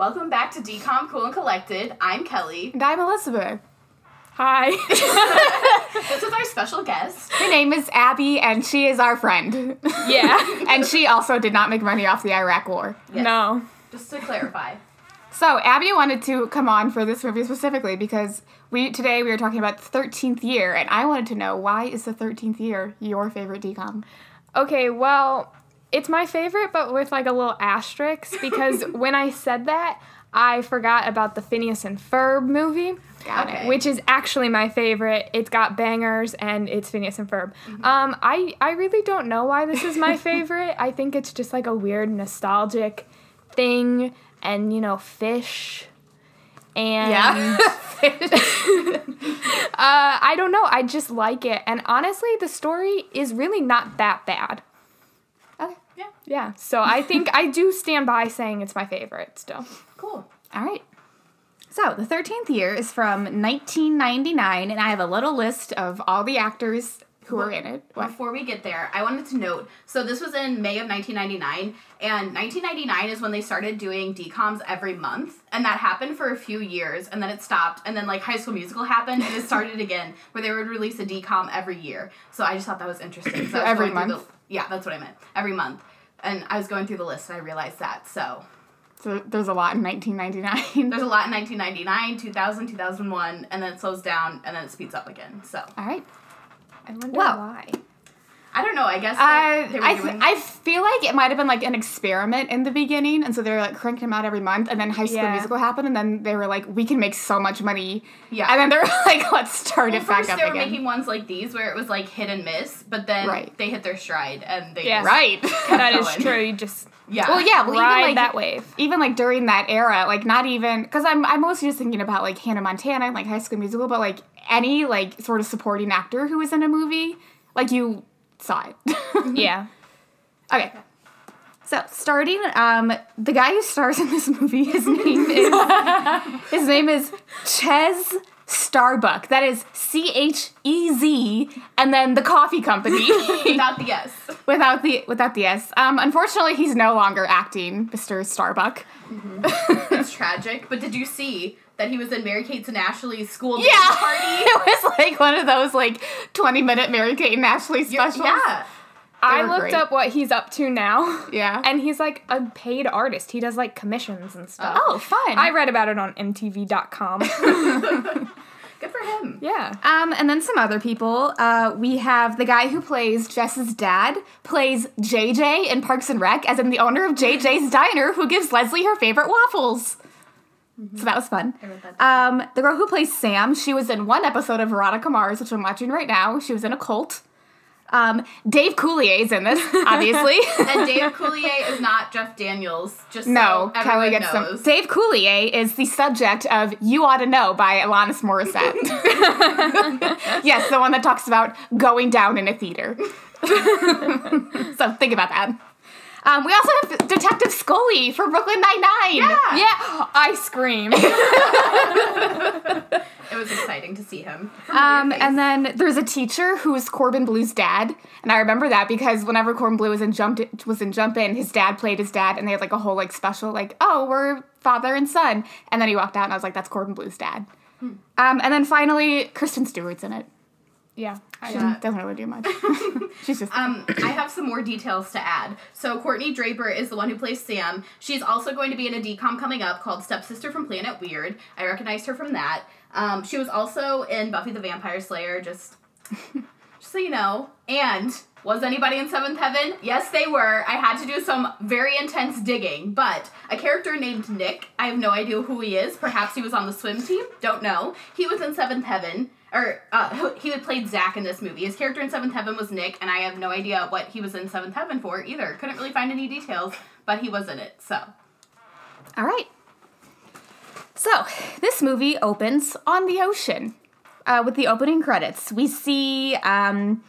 Welcome back to DCOM Cool and Collected. I'm Kelly. And I'm Elizabeth. Hi. This is our special guest. Her name is Abby, and she is our friend. yeah. and she also did not make money off the Iraq War. Yes. No. Just to clarify. So Abby wanted to come on for this movie specifically because we today we were talking about the 13th year, and I wanted to know why is the 13th year your favorite DCOM? Okay, well, it's my favorite, but with like a little asterisk because when I said that, I forgot about the Phineas and Ferb movie. Got Okay. it. Which is actually my favorite. It's got bangers and it's Phineas and Ferb. Um, I I really don't know why this is my favorite. I think it's just like a weird nostalgic thing, and you know, fish. And Yeah. uh, I don't know. I just like it, and honestly, the story is really not that bad. Yeah. So I think I do stand by saying it's my favorite still. Cool. All right. So the 13th year is from 1999, and I have a little list of all the actors who are in it. What? Before we get there, I wanted to note so this was in May of 1999, and 1999 is when they started doing DCOMs every month, and that happened for a few years, and then it stopped, and then like High School Musical happened, and it started again, where they would release a DCOM every year. So I just thought that was interesting. So Every month? The, yeah, that's what I meant. Every month. And I was going through the list and I realized that. So So there's a lot in 1999. there's a lot in 1999, 2000, 2001, and then it slows down and then it speeds up again. So all right. I wonder Well, why. I don't know. I guess I they, they were I, doing. I feel like it might have been like an experiment in the beginning, and so they were like cranking them out every month, and then High School Yeah. Musical happened, and then they were like, we can make so much money, Yeah. and then they're like, let's start well, it back first up they were again. making ones like these where it was like hit and miss, but then Right. they hit their stride and they Yes. right. That is going. true. You just yeah. well, yeah. Well, ride even like that wave. even like during that era, like not even because I'm I'm mostly just thinking about like Hannah Montana and like High School Musical, but like any like sort of supporting actor who was in a movie, like you saw it. Yeah. Okay. So starting, um, the guy who stars in this movie, his name is his name is Chez Starbuck. That is C H E Z, and then the coffee company Without the S. without the without the S. Um, unfortunately, he's no longer acting, Mr. Starbuck. It's tragic. But did you see that he was in Mary Kate's and Ashley's school dance Yeah, party? it was like one of those like twenty minute Mary Kate and Ashley You're- specials. Yeah. I looked great. up what he's up to now. yeah. And he's like a paid artist. He does like commissions and stuff. oh, fun. I read about it on MTV.com. Good for him. yeah. Um, and then some other people. Uh, we have the guy who plays Jess's dad, plays JJ in Parks and Rec, as in the owner of JJ's Diner, who gives Leslie her favorite waffles. So that was fun. That. Um, the girl who plays Sam, she was in one episode of Veronica Mars, which I'm watching right now. She was in a cult. Um, Dave Coulier is in this, obviously. and Dave Coulier is not Jeff Daniels. Just no, so Kelly gets knows. some. Dave Coulier is the subject of "You Ought to Know" by Alanis Morissette. yes, the one that talks about going down in a theater. so think about that. Um, we also have Detective Scully for Brooklyn Nine Nine. Yeah. Yeah. I scream. It was exciting to see him. Um, and then there's a teacher who is Corbin Bleu's dad, and I remember that because whenever Corbin Bleu was in Jump was in Jump In, his dad played his dad, and they had like a whole like special like, oh, we're father and son, and then he walked out, and I was like, that's Corbin Bleu's dad. Um, and then finally, Kristen Stewart's in it. yeah. She Yeah. doesn't really do much. She's just Um, I have some more details to add. So Courtnee Draper is the one who plays Sam. She's also going to be in a DCOM coming up called Stepsister from Planet Weird. I recognized her from that. Um, she was also in Buffy the Vampire Slayer. Just, just so you know. And was anybody in Seventh Heaven? Yes, they were. I had to do some very intense digging. But a character named Nick. I have no idea who he is. Perhaps he was on the swim team. Don't know. He was in Seventh Heaven or uh, he had played Zach in this movie. His character in Seventh Heaven was Nick, and I have no idea what he was in Seventh Heaven for either. Couldn't really find any details, but he was in it. So all right. So this movie opens on the ocean uh, with the opening credits. We see um,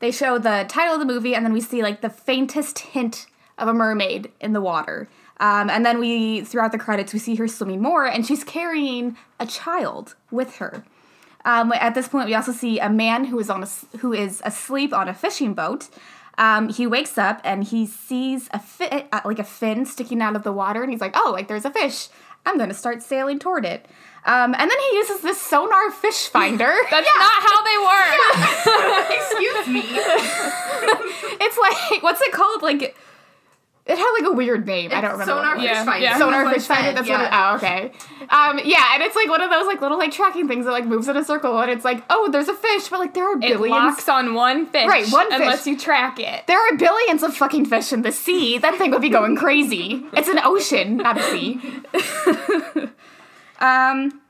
they show the title of the movie, and then we see like the faintest hint of a mermaid in the water. Um, and then we, throughout the credits, we see her swimming more, and she's carrying a child with her. Um, at this point, we also see a man who is on a, who is asleep on a fishing boat, Um, he wakes up and he sees a fi- uh, like a fin sticking out of the water, and he's like, "Oh, like there's a fish. I'm gonna start sailing toward it." Um, and then he uses this sonar fish finder. That's not how they work. Excuse me. it's like what's it called? Like it had like a weird name. I don't remember. Sonar fish Yeah, finder. yeah. Sonar fish finder. That's yeah. what. It, oh, okay. Um, yeah, and it's like one of those like little like tracking things that like moves in a circle, and it's like, oh, there's a fish, but like there are billions. It locks on one fish. Right, one fish. Unless you track it. There are billions of fucking fish in the sea. That thing would be going crazy. It's an ocean, not a sea. um,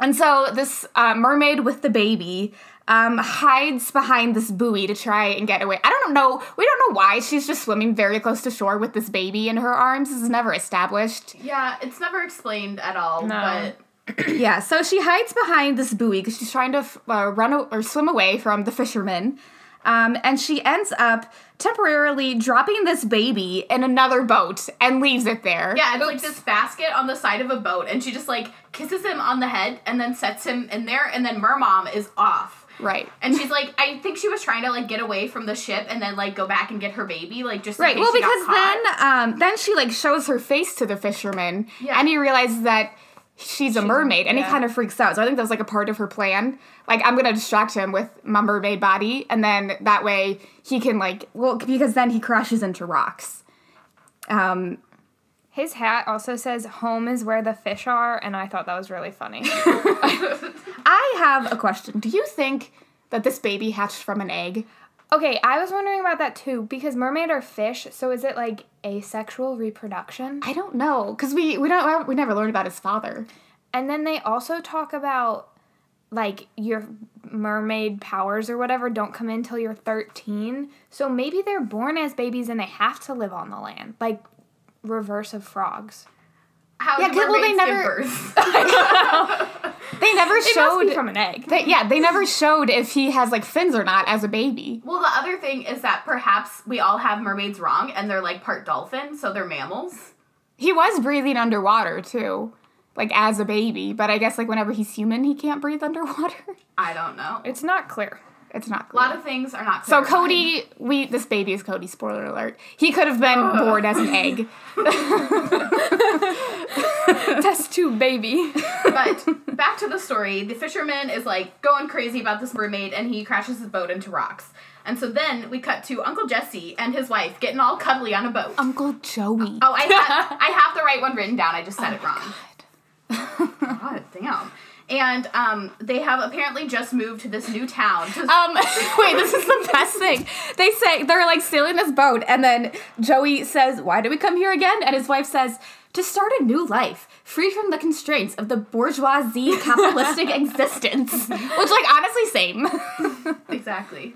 and so this uh, mermaid with the baby um, hides behind this buoy to try and get away. I don't know. We don't know why she's just swimming very close to shore with this baby in her arms. This is never established. Yeah, it's never explained at all, No. but Yeah, so she hides behind this buoy because she's trying to uh, run o- or swim away from the fishermen. Um, and she ends up temporarily dropping this baby in another boat and leaves it there. yeah, it's like this basket on the side of a boat, and she just like kisses him on the head and then sets him in there, and then Mermom is off. Right. And she's like, I think she was trying to like get away from the ship and then like go back and get her baby, like just Right. Well, because then um, then she like shows her face to the fisherman, Yeah. and he realizes that she's a mermaid, and he kind of freaks out. So I think that was like a part of her plan. Like I'm gonna distract him with my mermaid body, and then that way he can like well because then he crashes into rocks. Um, His hat also says "Home is where the fish are," and I thought that was really funny. I have a question. Do you think that this baby hatched from an egg? okay, I was wondering about that too because mermaid are fish, so is it like asexual reproduction? I don't know because we we don't we never learned about his father. And then they also talk about like your mermaid powers or whatever don't come in till you're 13. So maybe they're born as babies and they have to live on the land, like reverse of frogs. How Yeah, well, they never- birth? They never It must showed. be from an egg. they, yeah, they never showed if he has like fins or not as a baby. well, the other thing is that perhaps we all have mermaids wrong, and they're like part dolphin, so they're mammals. He was breathing underwater too, like as a baby. But I guess like whenever he's human, he can't breathe underwater. I don't know. It's not clear. It's not. A lot of things are not. so. Cody, we this baby is Cody. Spoiler alert. He could have been born as an egg. Test tube baby. But back to the story. The fisherman is like going crazy about this mermaid and he crashes his boat into rocks. And so then we cut to Uncle Jesse and his wife getting all cuddly on a boat. Uncle Joey. oh, I have I have the right one written down. I just said oh it wrong. God damn. And um, they have apparently just moved to this new town. Um, wait, this is the best thing. They say they're like sailing this boat, and then Joey says, "Why do we come here again?" And his wife says, "To start a new life, free from the constraints of the bourgeoisie capitalistic existence." Which, like, honestly, same. exactly.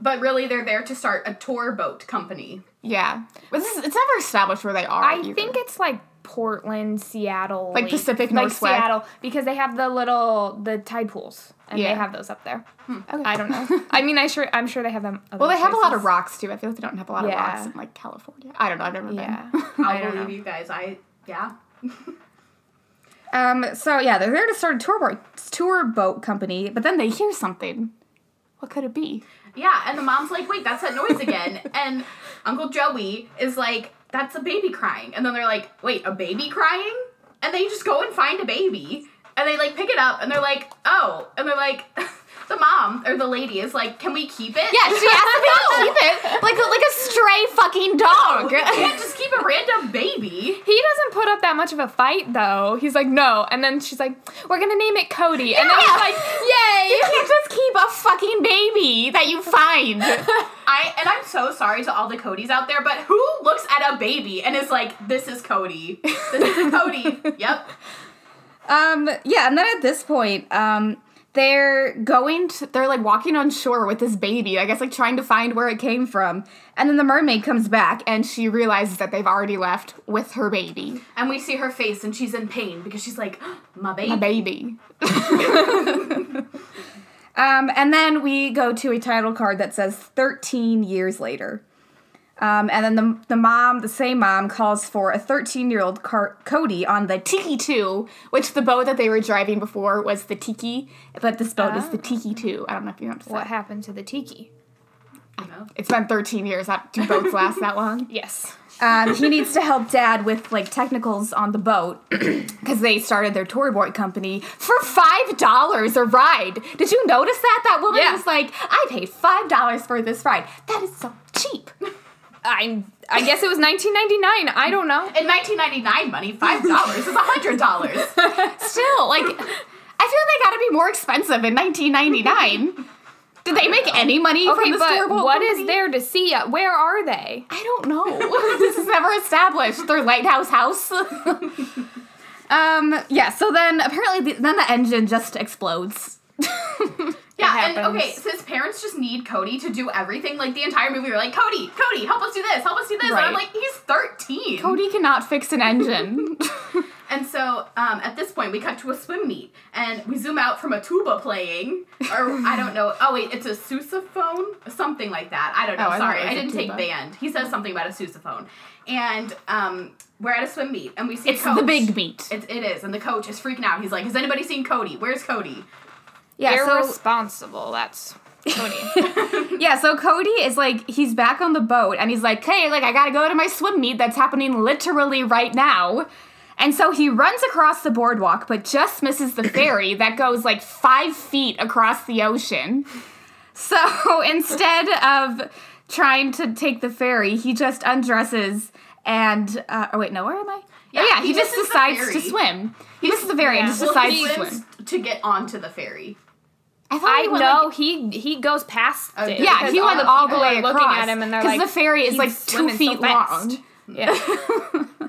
But really, they're there to start a tour boat company. yeah, but it's never established where they are. I either. think it's like Portland, Seattle, Like Pacific like Northwest. Seattle, because they have the little the tide pools, and Yeah. they have those up there. Okay. I don't know. I mean, I sure I'm sure they have them. other Well, they have a lot of rocks too. I feel like they don't have a lot of rocks in like California. I don't know. I've never Yeah, been. I'll believe know. you guys. I yeah. Um. So yeah, they're there to start a tour boat tour boat company, but then they hear something. What could it be? Yeah, and the mom's like, wait, that's that noise again. and Uncle Joey is like, that's a baby crying. And then they're like, wait, a baby crying? And they just go and find a baby. And they like pick it up and they're like, oh. And they're like, the mom or the lady is like, can we keep it? Yeah, she has to be able to keep it like a, like a stray fucking dog. You can't just keep a random baby. He doesn't put up that much of a fight though. He's like, no, and then she's like, we're gonna name it Cody, and then he's like, "Yay!" You can't just keep a fucking baby that you find. I and I'm so sorry to all the Codys out there, but who looks at a baby and is like, this is Cody. This is Cody. yep. Um, yeah, and then at this point, um, they're going to, they're like walking on shore with this baby, I guess like trying to find where it came from. And then the mermaid comes back and she realizes that they've already left with her baby. And we see her face and she's in pain because she's like, my baby. A baby. um, and then we go to a title card that says 13 years later. Um, and then the, the mom, the same mom, calls for a 13 year old Car- Cody on the Tiki 2, which the boat that they were driving before was the Tiki, but this boat is the Tiki 2. I don't know if you know what to say. What happened to the tiki? You know? It's been 13 years. That do boats last that long? Yes. Um, he needs to help dad with like technicals on the boat because they started their tour boat company for five dollars a ride. Did you notice that? That woman Yeah. was like, "I paid five dollars for this ride. That is so cheap." I I guess it was 1999. I don't know. In 1999 money, five dollars is a hundred dollars. Still, like, I feel they got to be more expensive in 1999. Did they make any money Okay, from the but store boat what is company? there to see? Uh, Where are they? I don't know. this is never established. Their lighthouse house. um. Yeah. So then apparently, the, then the engine just explodes. Yeah, and okay, so his parents just need Cody to do everything. Like the entire movie, they're like, Cody, Cody, help us do this, help us do this. And I'm like, he's 13. Cody cannot fix an engine. And so um, at this point, we cut to a swim meet, and we zoom out from a tuba playing, or I don't know. Oh wait, it's a sousaphone, something like that. I don't know. Oh, I Sorry, was didn't take band. He says something about a sousaphone, and um, we're at a swim meet, and we see it's the big meat. It, it is, and the coach is freaking out. He's like, "Has anybody seen Cody? Where's Cody?" Yeah. So Irresponsible. That's Cody. yeah. So Cody is like he's back on the boat and he's like, hey, like I gotta go to my swim meet that's happening literally right now. And so he runs across the boardwalk, but just misses the ferry that goes like five feet across the ocean. So instead of trying to take the ferry, he just undresses and uh, oh wait, no, where am I? Yeah, oh, yeah, he, he just decides to swim. He misses the ferry and just Well, decides he to swim. to get onto the ferry. I thought I he went, know like- he he goes past Oh, it. yeah, he went the all the way across. looking at him and they're like, the ferry is like two swimming so feet long. Yeah.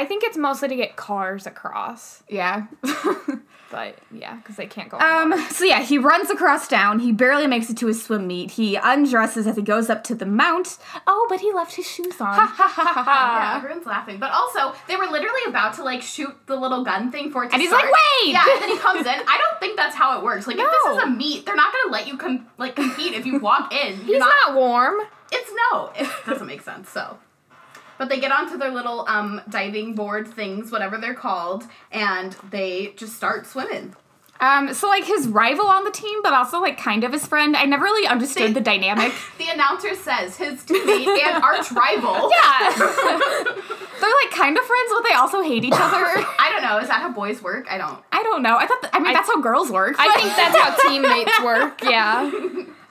I think it's mostly to get cars across, Yeah. but yeah, because they can't go. Um, so yeah, he runs across town. He barely makes it to his swim meet. He undresses as he goes up to the mount. Oh, but he left his shoes on. yeah, everyone's laughing. But also, they were literally about to like shoot the little gun thing for it to And he's start. like, "Wait!" Yeah, and then he comes in. I don't think that's how it works. Like, if this is a meet, they're not gonna let you com- like compete if you walk in. He's not warm. It's no. It doesn't make sense. So. But they get onto their little um, diving board things, whatever they're called, and they just start swimming. Um, so like his rival on the team, but also like kind of his friend. I never really understood See- the dynamic. The announcer says his teammate and arch rival. yeah. They're like kind of friends, but they also hate each other. I don't know. Is that how boys work? I don't. I don't know. I thought. Th- I mean, I- that's how girls work. I think that's how teammates work. Yeah.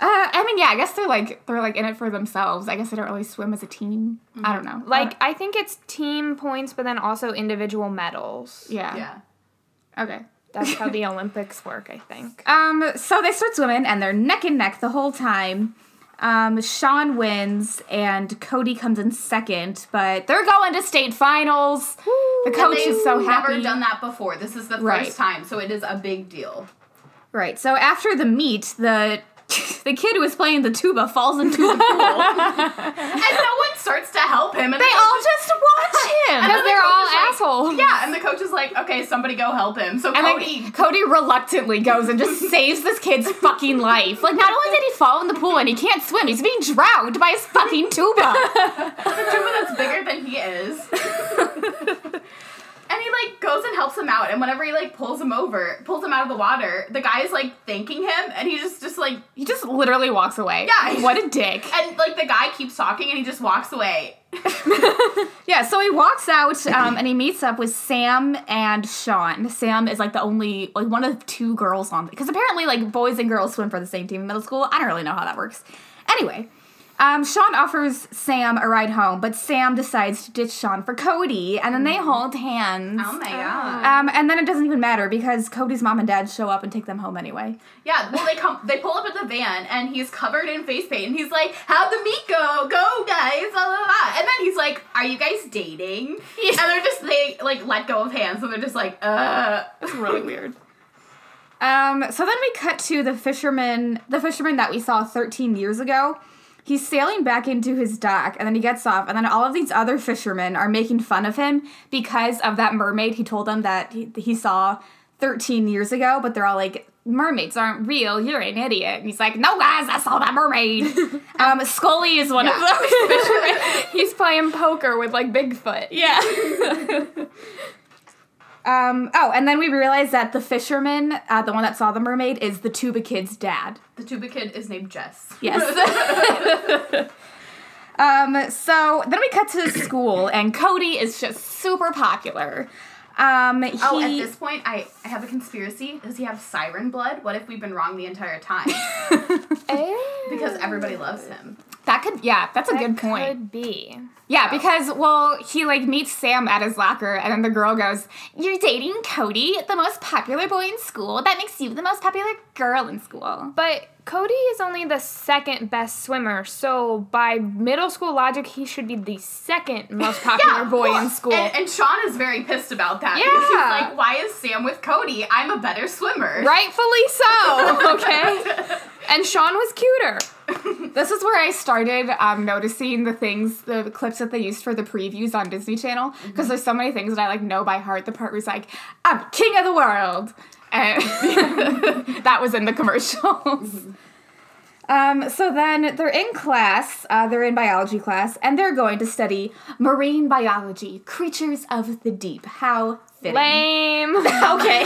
Uh, I mean, yeah. I guess they're like they're like in it for themselves. I guess they don't really swim as a team. I don't know. Like I think it's team points, but then also individual medals. yeah. Yeah. Okay. That's how the Olympics work. I think. Um, so they start swimming and they're neck and neck the whole time. Um, Sean wins and Cody comes in second, but they're going to state finals. The coach They've is so happy. never done that before. This is the first Right. time, so it is a big deal. Right. So after the meet, the the kid who was playing the tuba falls into the pool. And no one starts to help him. And they all just watch him. Because they're coach all is like- assholes. Yeah, and the coach is like, okay, somebody go help him. So And Cody, then Cody reluctantly goes and just saves this kid's fucking life. Like, not only did he fall in the pool and he can't swim, he's being drowned by his fucking tuba. the tuba that's bigger than he is. Goes and helps him out, and whenever he like pulls him over, pulls him out of the water, the guy is like thanking him, and he just just like He just literally walks away. Yeah. What a dick. and like the guy keeps talking, and he just walks away. Yeah, so he walks out um, and he meets up with Sam and Sean. Sam is like the only, like one of two girls on, because apparently like boys and girls swim for the same team in middle school. I don't really know how that works. Anyway, um, Sean offers Sam a ride home, but Sam decides to ditch Sean for Cody, and then they hold hands. Oh my god. Um, and then it doesn't even matter because Cody's mom and dad show up and take them home anyway. Yeah, well they come they pull up at the van and he's covered in face paint and he's like, How'd the meet go? Go guys, blah, blah, blah. And then he's like, Are you guys dating? And they're just they like let go of hands, so they're just like, uh It's really weird. Um, so then we cut to the fisherman, the fisherman that we saw 13 years ago. He's sailing back into his dock, and then he gets off, and then all of these other fishermen are making fun of him because of that mermaid he told them that he, he saw 13 years ago, but they're all like, mermaids aren't real, you're an idiot. And he's like, no guys, I saw that mermaid. um, Scully is one of those fishermen. He's playing poker with like Bigfoot. Yeah. Um, oh, and then we realize that the fisherman, uh, the one that saw the mermaid, is the tuba kid's dad. The tuba kid is named Jess. Yes. um, so then we cut to school, and Cody is just super popular. Um, he, Oh, at this point, I, I have a conspiracy. Does he have siren blood? What if we've been wrong the entire time? because everybody loves him. That could, yeah, that's a good point. Could be. Yeah, Oh. because well, he like meets Sam at his locker, and then the girl goes, "You're dating Cody, the most popular boy in school. That makes you the most popular girl in school." But Cody is only the second best swimmer, so by middle school logic, he should be the second most popular boy well, in school. And, and Sean is very pissed about that. Yeah. Like, why is Sam with Cody? I'm a better swimmer. Rightfully so, okay? And Sean was cuter. This is where I started um, noticing the things, the clips that they used for the previews on Disney Channel, because there's so many things that I like know by heart. The part where was like, "I'm king of the world," and that was in the commercials. Um, so then they're in class, uh, they're in biology class, and they're going to study marine biology, creatures of the deep. How fitting. Lame. Okay.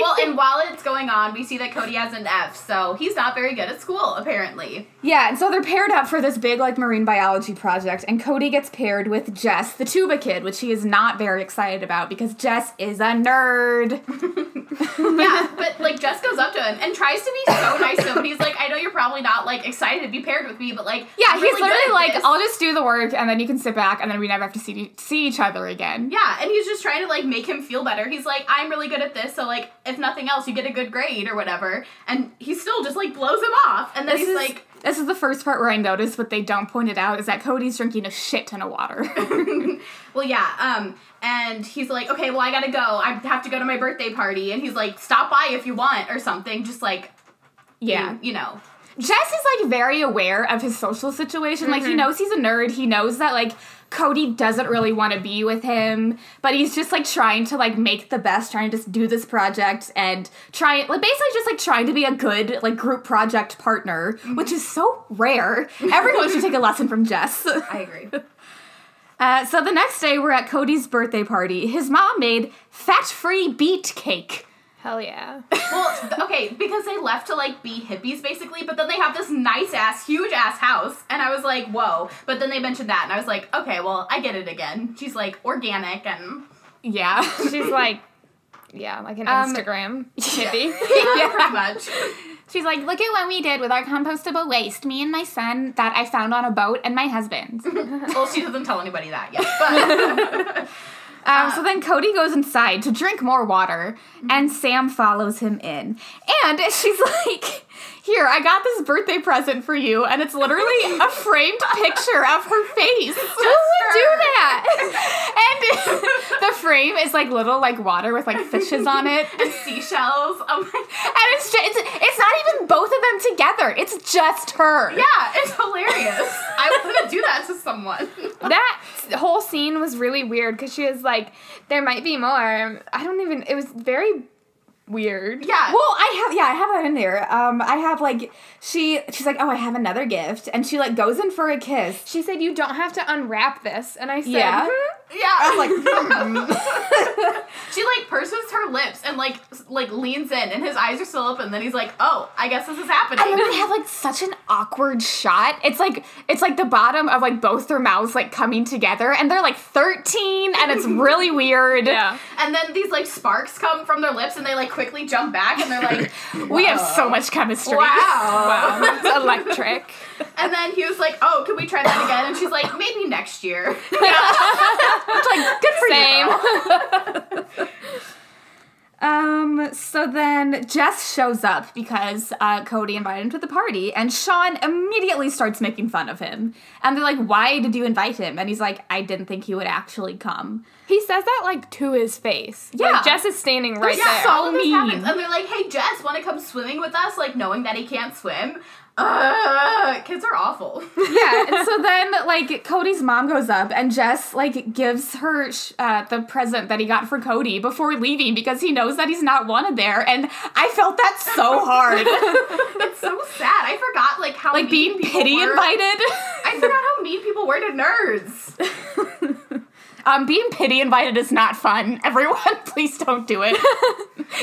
well, and while it's going on, we see that Cody has an F, so he's not very good at school, apparently. Yeah, and so they're paired up for this big like marine biology project, and Cody gets paired with Jess, the tuba kid, which he is not very excited about because Jess is a nerd. Yeah, but like Jess goes up to him and tries to be so nice to him, but he's like, I know you're probably not like excited to be paired with me, but like Yeah, I'm he's really literally like, this." I'll just do the work, and then you can sit back, and then we never have to see see each other again. Yeah, and he's just trying to like make him feel better. He's like, I'm really good at this, so like if nothing else, you get a good grade or whatever. And he still just like blows him off. And then This he's is like, this is the first part where I noticed what they don't point it out is that Cody's drinking a shit ton of water. Well, yeah, um, and he's like, okay, well, I gotta go. I have to go to my birthday party. And he's like, stop by if you want or something. Just like, yeah. you, you know. Jess is like very aware of his social situation. Like he knows he's a nerd. He knows that like Cody doesn't really want to be with him, but he's just like trying to like make the best, trying to just do this project and try like basically just like trying to be a good like group project partner, which is so rare. Everyone should take a lesson from Jess. I agree. Uh, so the next day, we're at Cody's birthday party. His mom made fat-free beet cake. Hell yeah. well, okay, because they left to like be hippies basically, but then they have this nice ass, huge ass house, and I was like, whoa. But then they mentioned that, and I was like, okay, well, I get it again. She's like organic and Yeah. She's like, yeah, like an Um, Instagram hippie. yeah, pretty much. She's like, look at what we did with our compostable waste, me and my son that I found on a boat and my husband. Well, she doesn't tell anybody that yet, but Um, so then Cody goes inside to drink more water, and Sam follows him in. And she's like, Here, I got this birthday present for you, and it's literally a framed picture of her face. Who would do that? and the frame is like little like water with like fishes on it. and seashells. Oh my, And it's just, it's, it's not even both of them together. It's just her. yeah, it's hilarious. I want to do that to someone. that whole scene was really weird because she was like, there might be more. I don't even, it was very weird. Yeah. Well, I have yeah, I have that in there. Um, I have like she she's like, oh, I have another gift, and she like goes in for a kiss. She said, you don't have to unwrap this. And I said, Yeah. "Hmm?" Yeah. I was like, hmm. she like purses her lips and like like leans in, and his eyes are still open. Then he's like, "Oh, I guess this is happening." And then they have like such an awkward shot. It's like it's like the bottom of like both their mouths like coming together, and they're like thirteen, and it's really weird. Yeah. And then these like sparks come from their lips, and they like quickly jump back, and they're like, We have so much chemistry. Wow. Wow. It's electric. And then he was like, "Oh, can we try that again?" And she's like, "Maybe next year." It's like good for Same. you. girl. Um, so then Jess shows up because uh, Cody invited him to the party, and Sean immediately starts making fun of him. And they're like, Why did you invite him? And he's like, I didn't think he would actually come. He says that like to his face. Yeah. Like Jess is standing right yeah, there. so all this mean. happens, and they're like, "Hey, Jess, want to come swimming with us?" Like knowing that he can't swim. Uh, kids are awful. Yeah, and so then, like, Cody's mom goes up, and Jess, like, gives her sh- uh, the present that he got for Cody before leaving because he knows that he's not wanted there. And I felt that so hard. That's so sad. I forgot like how like, mean being people pity were. invited. I forgot how mean people were to nerds. Um, being pity invited is not fun. Everyone, please don't do it.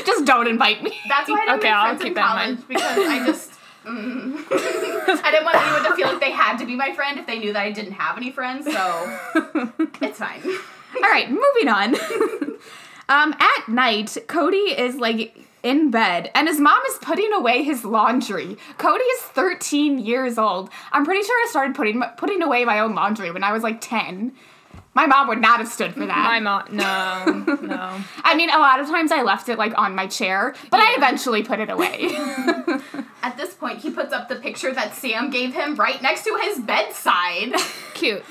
just don't invite me. That's why I didn't Okay, make I'll friends in keep that in college mind. because I just. Mm. I didn't want anyone to feel like they had to be my friend if they knew that I didn't have any friends, so it's fine. All right, moving on. um, at night, Cody is like in bed and his mom is putting away his laundry. Cody is 13 years old. I'm pretty sure I started putting putting away my own laundry when I was like 10. My mom would not have stood for that. My mom, no, no. I mean, a lot of times I left it like on my chair, but I eventually put it away. At this point, he puts up the picture that Sam gave him right next to his bedside. Cute.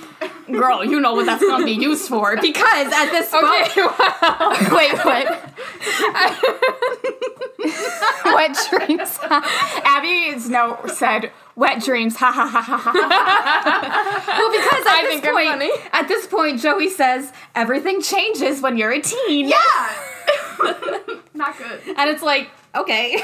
Girl, you know what that's gonna be used for because at this point, Okay, wow. wait, what? wet dreams. Abby's note said wet dreams. Ha ha ha ha ha. well, because at I this think point, funny. at this point, Joey says everything changes when you're a teen. yeah! Not good. and it's like okay.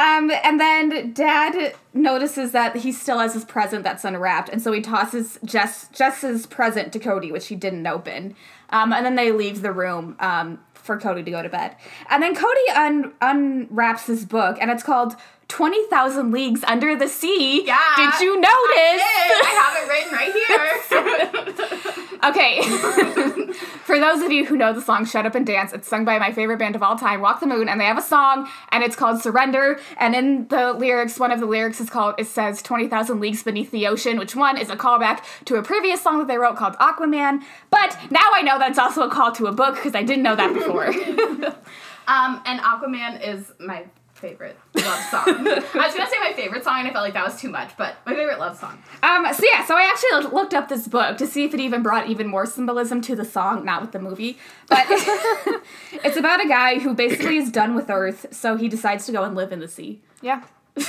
Um, and then Dad notices that he still has his present that's unwrapped, and so he tosses Jess Jess's present to Cody, which he didn't open. Um, and then they leave the room um, for Cody to go to bed. And then Cody un- unwraps his book, and it's called Twenty Thousand Leagues Under the Sea. Yeah. Did you notice? I have it written right here. Okay. For those of you who know the song Shut Up and Dance, it's sung by my favorite band of all time, Walk the Moon, and they have a song and it's called Surrender. And in the lyrics, one of the lyrics is called it says 20,000 leagues beneath the ocean, which one is a callback to a previous song that they wrote called Aquaman. But now I know that's also a call to a book because I didn't know that before. um, and Aquaman is my favorite love song. I was gonna say my favorite song, and I felt like that was too much, but my favorite love song. um, so yeah, so I actually looked up this book to see if it even brought even more symbolism to the song, not with the movie. But it's about a guy who basically is done with Earth, so he decides to go and live in the sea. Yeah.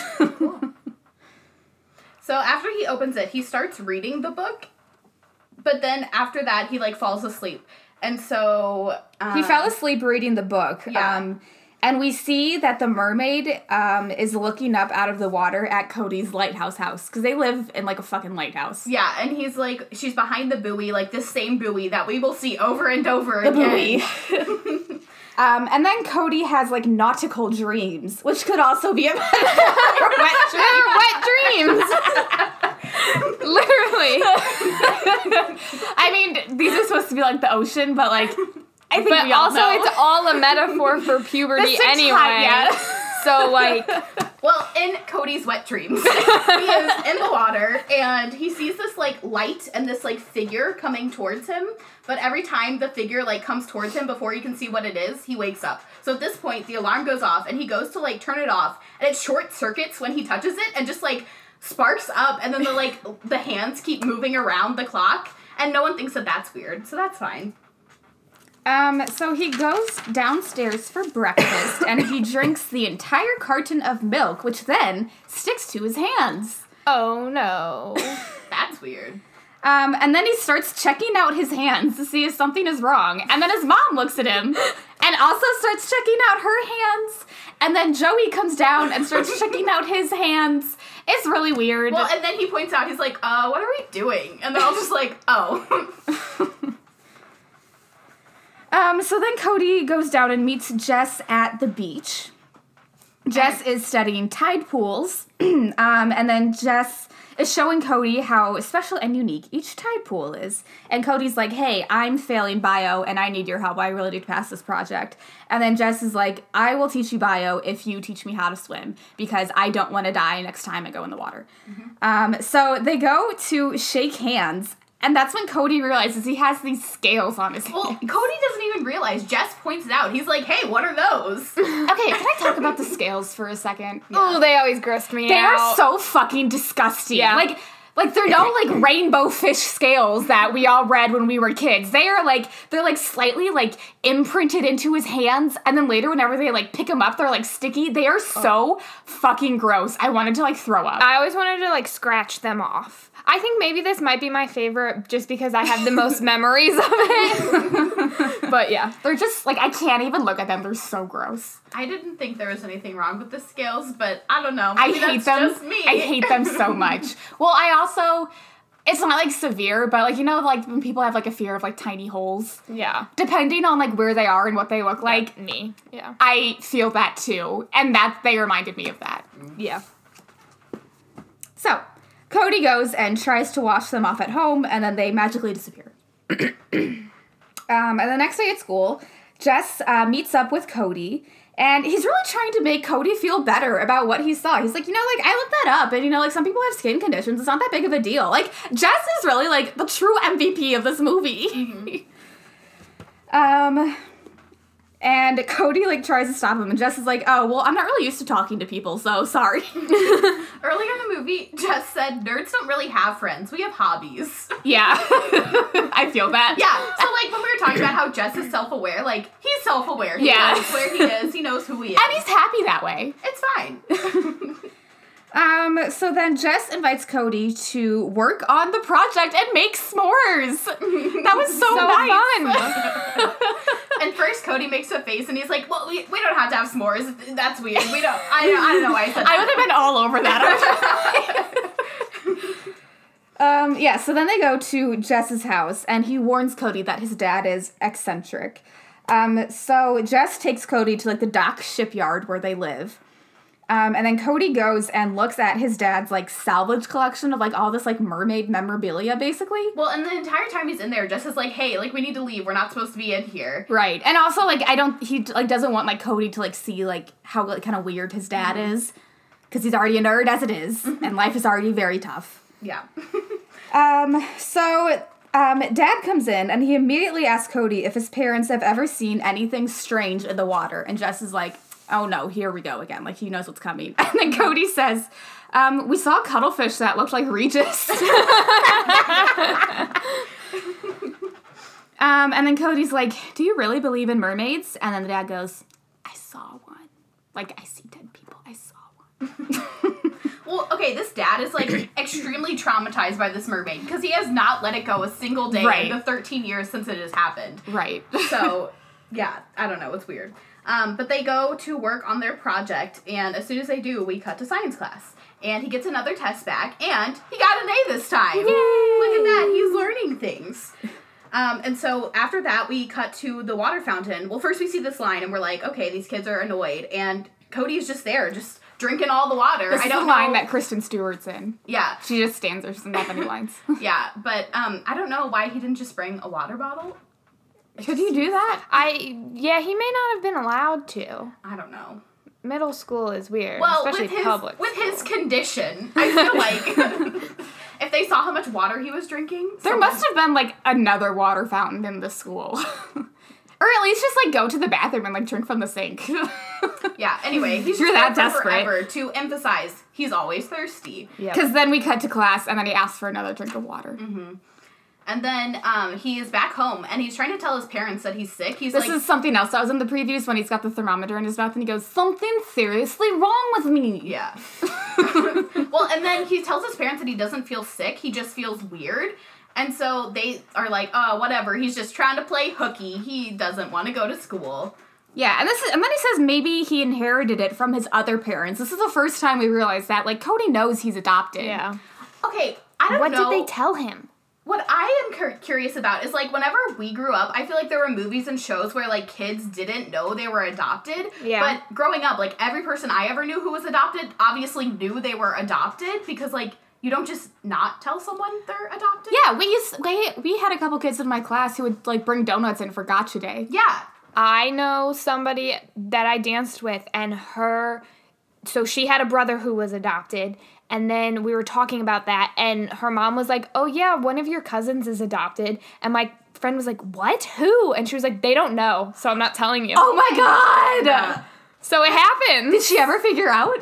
So after he opens it, he starts reading the book, but then after that, he like falls asleep, and so um, He fell asleep reading the book. Yeah. Um, and we see that the mermaid um, is looking up out of the water at Cody's lighthouse house because they live in like a fucking lighthouse. Yeah, and he's like, she's behind the buoy, like the same buoy that we will see over and over The again. buoy. um, and then Cody has like nautical dreams, which could also be a wet They're wet dreams. Literally. I mean, these are supposed to be like the ocean, but like I think But we all also, know. it's all a metaphor for puberty This entire- anyway. yeah. So, like, Well, in Cody's wet dreams, he is in the water and he sees this like light and this like figure coming towards him. But every time the figure like comes towards him before he can see what it is, he wakes up. So at this point, the alarm goes off and he goes to like turn it off, and it short circuits when he touches it and just like sparks up, and then the like the hands keep moving around the clock, and no one thinks that that's weird, so that's fine. Um, so he goes downstairs for breakfast and he drinks the entire carton of milk, which then sticks to his hands. oh no. That's weird. Um, and then he starts checking out his hands to see if something is wrong. And then his mom looks at him and also starts checking out her hands. And then Joey comes down and starts checking out his hands. It's really weird. Well, and then he points out, he's like, uh, what are we doing? And they're all just like, oh. Um, so then Cody goes down and meets Jess at the beach. Jess is studying tide pools, um, and then Jess is showing Cody how special and unique each tide pool is. And Cody's like, hey, I'm failing bio and I need your help. I really need to pass this project. And then Jess is like, I will teach you bio if you teach me how to swim because I don't want to die next time I go in the water. Um, so they go to shake hands. And that's when Cody realizes he has these scales on his Well, hands. Cody doesn't even realize. Jess points it out. He's like, hey, what are those? Okay, can I talk about the scales for a second? Oh, they always grossed me They out. are so fucking disgusting. Yeah. Like like they're no like rainbow fish scales that we all read when we were kids. They are like they're like slightly like imprinted into his hands and then later whenever they like pick them up they're like sticky. They are oh. so fucking gross. I wanted to like throw up. I always wanted to like scratch them off. I think maybe this might be my favorite just because I have the most memories of it. but yeah. they're just like I can't even look at them. They're so gross. I didn't think there was anything wrong with the scales, but I don't know. I hate them. Just me. I hate them so much. Well, I also it's not like severe, but like you know, like when people have like a fear of like tiny holes, Yeah. depending on like where they are and what they look like. Me. Yeah. I feel that too, and that they reminded me of that. Yeah. So, Cody goes and tries to wash them off at home, and then they magically disappear. um, and the next day at school, Jess uh, meets up with Cody, and he's really trying to make Cody feel better about what he saw. He's like, you know, like, I looked that up, and, you know, like, some people have skin conditions. It's not that big of a deal. Like, Jess is really, like, the true MVP of this movie. um, and Cody, like, tries to stop him, and Jess is like, oh, well, I'm not really used to talking to people, so sorry. Earlier in the movie, Jess said nerds don't really have friends. We have hobbies. Yeah. I feel that. Yeah. So like when we were talking about how Jess is self aware, like he's self aware. He Yes. knows where he is, he knows who he is. And he's happy that way. it's fine. Um, so then Jess invites Cody to work on the project and make s'mores. That was so, So nice. fun. and first Cody makes a face and he's like, Well, we, we don't have to have s'mores. That's weird. We don't I don't, I don't know why I said that. I would have been all over that. um, yeah, so then they go to Jess's house and he warns Cody that his dad is eccentric. Um, so Jess takes Cody to like the dock shipyard where they live. Um, and then Cody goes and looks at his dad's like salvage collection of like all this like mermaid memorabilia basically. Well, and the entire time he's in there, Jess is like, Hey, like we need to leave. We're not supposed to be in here. Right. And also like I don't he like doesn't want like Cody to like see like how like kind of weird his dad is cuz he's already a nerd as it is, and life is already very tough. Yeah. Um so um dad comes in and he immediately asks Cody if his parents have ever seen anything strange in the water and Jess is like, "Oh no, here we go again." Like he knows what's coming. And then Cody says, um, we saw a cuttlefish that looked like Regis. um, and then Cody's like, Do you really believe in mermaids? And then the dad goes, I saw one. Like, I see dead people. I saw one. Well, okay, this dad is like extremely traumatized by this mermaid because he has not let it go a single day Right. in the 13 years since it has happened. Right. So, yeah, I don't know. It's weird. Um, but they go to work on their project, and as soon as they do, we cut to science class. And he gets another test back, and he got an A this time. Look at that. He's learning things. Um, and so after that, we cut to the water fountain. Well, first we see this line, and we're like, okay, these kids are annoyed. And Cody's just there, just drinking all the water. This I is don't the line know. that Kristen Stewart's in. yeah, She just stands there. She doesn't have any lines. yeah. But um, I don't know why he didn't just bring a water bottle. Could you do that? I yeah, he may not have been allowed to. I don't know. Middle school is weird, Well, especially with his public. with his condition, I feel like if they saw how much water he was drinking, There someone- must have been like another water fountain in the school. or at least just like go to the bathroom and like drink from the sink. Yeah. Anyway, he's You're just that desperate. forever to emphasize he's always thirsty. Yep. Because then we cut to class and then he asks for another drink of water. Mm-hmm. And then um, he is back home and he's trying to tell his parents that he's sick. He's This like, is something else I was in the previews when he's got the thermometer in his mouth and he goes, Something seriously wrong with me. yeah. well, and then he tells his parents that he doesn't feel sick. He just feels weird. And so they are like, oh, whatever. He's just trying to play hooky. He doesn't want to go to school. Yeah, and this is, and then he says maybe he inherited it from his other parents. This is the first time we realize that. Like Cody knows he's adopted. yeah. Okay, I don't What know. What did they tell him? What I am cur- curious about is like whenever we grew up, I feel like there were movies and shows where like kids didn't know they were adopted. Yeah. But growing up, like every person I ever knew who was adopted obviously knew they were adopted because like you don't just not tell someone they're adopted. Yeah, we used we, we had a couple kids in my class who would like bring donuts in for gotcha day. Yeah. I know somebody that I danced with, and her. So she had a brother who was adopted, and then we were talking about that, and her mom was like, "Oh yeah, one of your cousins is adopted," and my friend was like, "What? Who?" And she was like, "They don't know, so I'm not telling you." Oh my god! Yeah. So it happened. Did she ever figure out?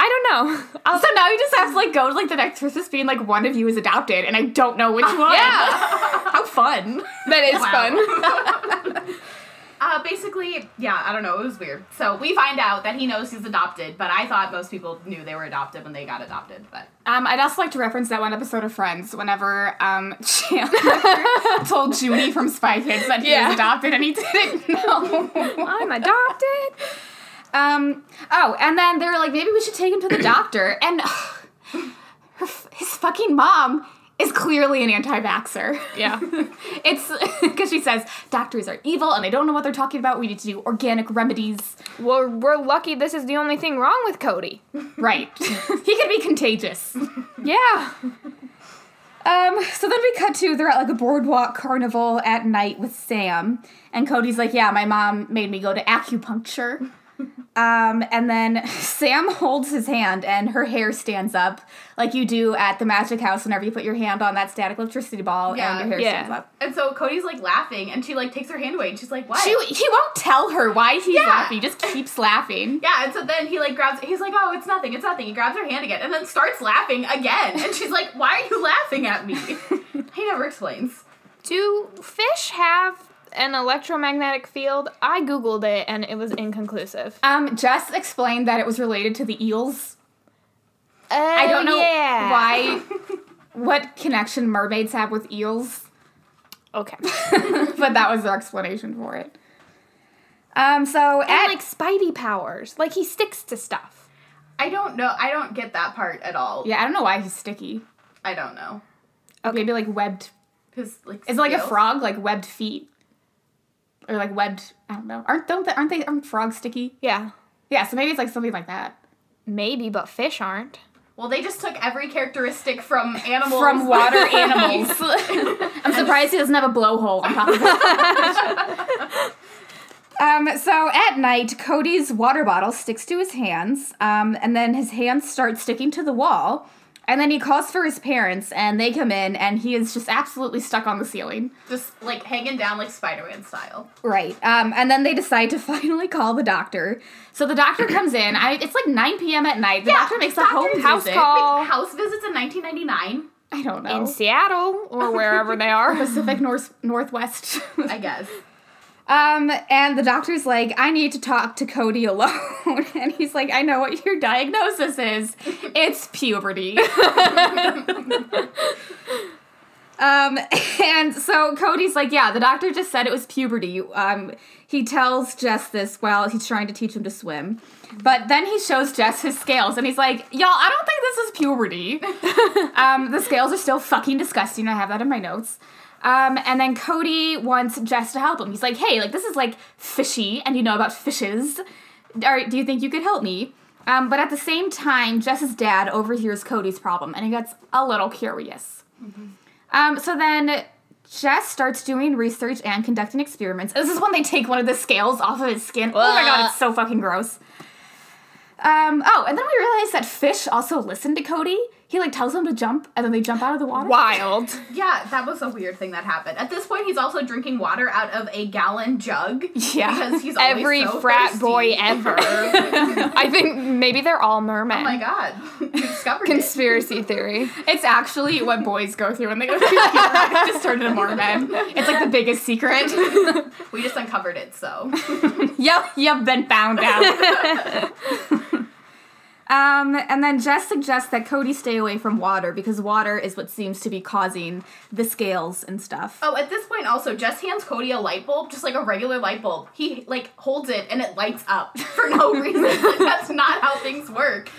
I don't know. I'll, So now you just have to like go to like the next Christmas being like one of you is adopted and I don't know which uh, one. yeah, How fun. that is Wow. fun. Uh, basically, yeah, I don't know. It was weird. So we find out that he knows he's adopted, but I thought most people knew they were adopted when they got adopted. But Um, I'd also like to reference that one episode of Friends whenever um Chandler told Juni from Spy Kids that he Yeah. was adopted and he didn't know. I'm adopted. Um. Oh, and then they were like, maybe we should take him to the doctor. And her, his fucking mom is clearly an anti-vaxxer. Yeah. It's because she says doctors are evil and they don't know what they're talking about. We need to do organic remedies. well, we're lucky this is the only thing wrong with Cody. Right. he could be contagious. Yeah. Um, so then we cut to they're at like a boardwalk carnival at night with Sam, and Cody's like, "Yeah, my mom made me go to acupuncture." Um, and then Sam holds his hand, and her hair stands up like you do at the Magic House whenever you put your hand on that static electricity ball, Yeah. and your hair Yeah. stands up. And so Cody's like laughing, and she like takes her hand away, and she's like, "What?" She he won't tell her why he's Yeah. laughing. He just keeps laughing. yeah, and so then he like grabs. He's like, "Oh, it's nothing. It's nothing." He grabs her hand again, and then starts laughing again. And she's like, "Why are you laughing at me?" he never explains. Do fish have an electromagnetic field? I googled it and it was inconclusive. Um, Jess explained that it was related to the eels. Uh, I don't know yeah. why, what connection mermaids have with eels. Okay. but that was their explanation for it. Um, so and at like Spidey powers, like he sticks to stuff. I don't know. I don't get that part at all. yeah, I don't know why he's sticky. I don't know. Maybe like webbed. His like Is it like a frog, like webbed feet, or like webbed? I don't know. Aren't don't they, aren't they aren't frogs sticky? Yeah. Yeah, so maybe it's like something like that Maybe, but fish aren't. Well, they just took every characteristic from animals from water animals. I'm surprised he doesn't have a blowhole on top of it. Um, so at night, Cody's water bottle sticks to his hands, um, and then his hands start sticking to the wall. And then he calls for his parents, and they come in, and he is just absolutely stuck on the ceiling. just like hanging down like Spider-Man style. Right. Um, and then they decide to finally call the doctor. So the doctor comes in. I, it's like 9 p.m. at night. The doctor makes a doctor home house visit. call. Wait, house visits in 1999. I don't know. In Seattle or wherever they are. Pacific North Northwest. I guess. Um, and the doctor's like, I need to talk to Cody alone. and he's like, I know what your diagnosis is. It's puberty. um, and so Cody's like, yeah, the doctor just said it was puberty. Um, he tells Jess this while he's trying to teach him to swim. But then he shows Jess his scales and he's like, y'all, I don't think this is puberty. um, the scales are still fucking disgusting. I have that in my notes. Um, and then Cody wants Jess to help him. He's like, hey, like this is like fishy, and you know about fishes. Or do you think you could help me? Um, but at the same time, Jess's dad overhears Cody's problem, and he gets a little curious. Um, so then Jess starts doing research and conducting experiments. This is when they take one of the scales off of his skin. Oh my god, it's so fucking gross. Um, oh, and then we realize that fish also listen to Cody. He like tells them to jump, and then they jump out of the water. Wild. Yeah, that was a weird thing that happened. At this point, he's also drinking water out of a gallon jug. Yeah. Because he's always Every so frat thirsty. boy ever. I think maybe they're all mermen. Oh my god. You discovered it. Conspiracy theory. It's actually what boys go through when they go to puberty. I just turned into merman. It's like the biggest secret. We just uncovered it, so. yep, you've been found out. Um, and then Jess suggests that Cody stay away from water because water is what seems to be causing the scales and stuff. Oh, at this point, also, Jess hands Cody a light bulb, just like a regular light bulb. He, like, holds it and it lights up for no reason. Like, that's not how things work.